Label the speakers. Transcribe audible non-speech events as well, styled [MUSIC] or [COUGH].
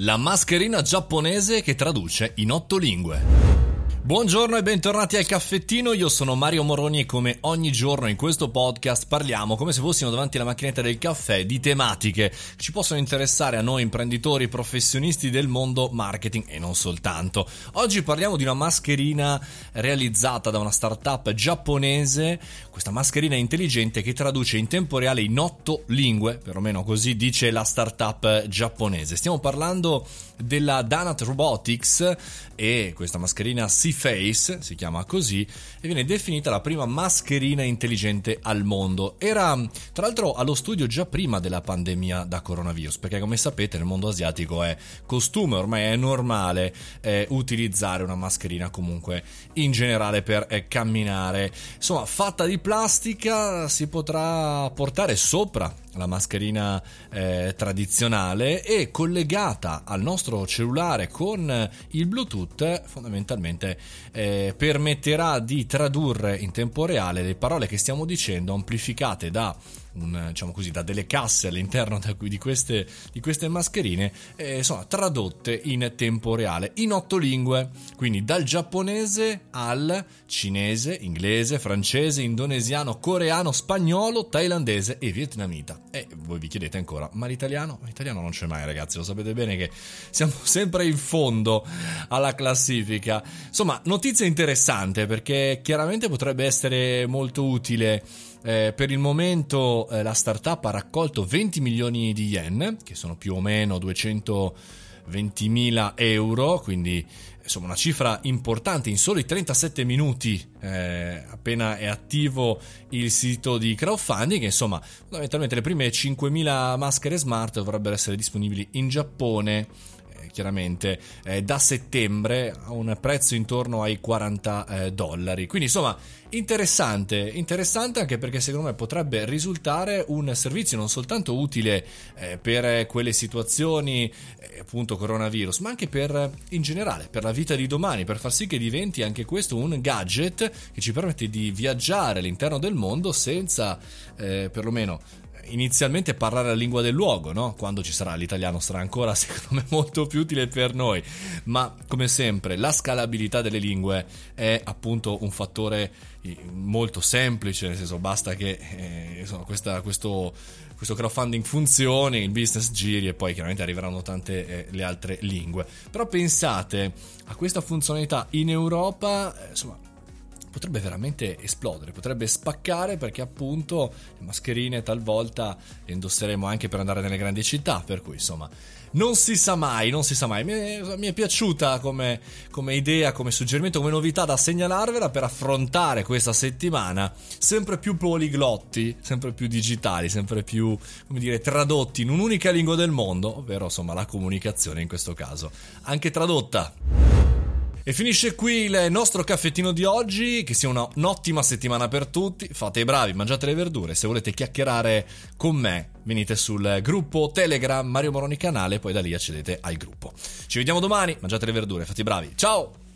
Speaker 1: La mascherina giapponese che traduce in otto lingue. Buongiorno e bentornati al caffettino, io sono Mario Moroni e come ogni giorno in questo podcast parliamo come se fossimo davanti alla macchinetta del caffè di tematiche che ci possono interessare a noi imprenditori professionisti del mondo marketing e non soltanto. Oggi parliamo di una mascherina realizzata da una startup giapponese, questa mascherina intelligente che traduce in tempo reale in otto lingue, perlomeno così dice la startup giapponese. Stiamo parlando della Danat Robotics e questa mascherina si Face, si chiama così, e viene definita la prima mascherina intelligente al mondo. Era tra l'altro allo studio già prima della pandemia da coronavirus, perché come sapete nel mondo asiatico è costume, ormai è normale eh, utilizzare una mascherina comunque in generale per eh, camminare. Insomma, fatta di plastica si potrà portare sopra la mascherina eh, tradizionale e collegata al nostro cellulare con il Bluetooth fondamentalmente eh, permetterà di tradurre in tempo reale le parole che stiamo dicendo amplificate da un, diciamo così, da delle casse all'interno di queste, di queste mascherine, eh, sono tradotte in tempo reale, in otto lingue, quindi dal giapponese al cinese, inglese, francese, indonesiano, coreano, spagnolo, thailandese e vietnamita. E voi vi chiedete ancora, ma l'italiano? L'italiano non c'è mai, ragazzi, lo sapete bene che siamo [LAUGHS] sempre in fondo alla classifica. Insomma, notizia interessante perché chiaramente potrebbe essere molto utile. Eh, per il momento eh, la startup ha raccolto 20 milioni di yen, che sono più o meno 200 milioni. 20.000 euro, quindi insomma una cifra importante in soli 37 minuti eh, appena è attivo il sito di crowdfunding. Insomma fondamentalmente le prime 5.000 maschere smart dovrebbero essere disponibili in Giappone chiaramente eh, da settembre a un prezzo intorno ai 40 eh, dollari. Quindi insomma interessante, interessante anche perché secondo me potrebbe risultare un servizio non soltanto utile eh, per quelle situazioni eh, appunto coronavirus, ma anche per in generale, per la vita di domani, per far sì che diventi anche questo un gadget che ci permette di viaggiare all'interno del mondo senza eh, perlomeno inizialmente parlare la lingua del luogo, no? Quando ci sarà l'italiano sarà ancora [LAUGHS] secondo me molto più utile per noi, ma come sempre la scalabilità delle lingue è appunto un fattore eh, molto semplice, nel senso basta che eh, insomma, questa, questo, questo crowdfunding funzioni, il business giri e poi chiaramente arriveranno tante eh, le altre lingue. Però pensate a questa funzionalità in Europa, eh, insomma potrebbe veramente esplodere, potrebbe spaccare perché appunto le mascherine talvolta le indosseremo anche per andare nelle grandi città, per cui insomma non si sa mai, non si sa mai. Mi è, mi è piaciuta come, come, idea, come suggerimento, come novità da segnalarvela per affrontare questa settimana sempre più poliglotti, sempre più digitali, sempre più, come dire, tradotti in un'unica lingua del mondo, ovvero insomma la comunicazione in questo caso, anche tradotta. E finisce qui il nostro caffettino di oggi. Che sia una, un'ottima settimana per tutti. Fate i bravi, mangiate le verdure. Se volete chiacchierare con me, venite sul gruppo Telegram Mario Moroni Canale. Poi da lì accedete al gruppo. Ci vediamo domani. Mangiate le verdure, fate i bravi. Ciao!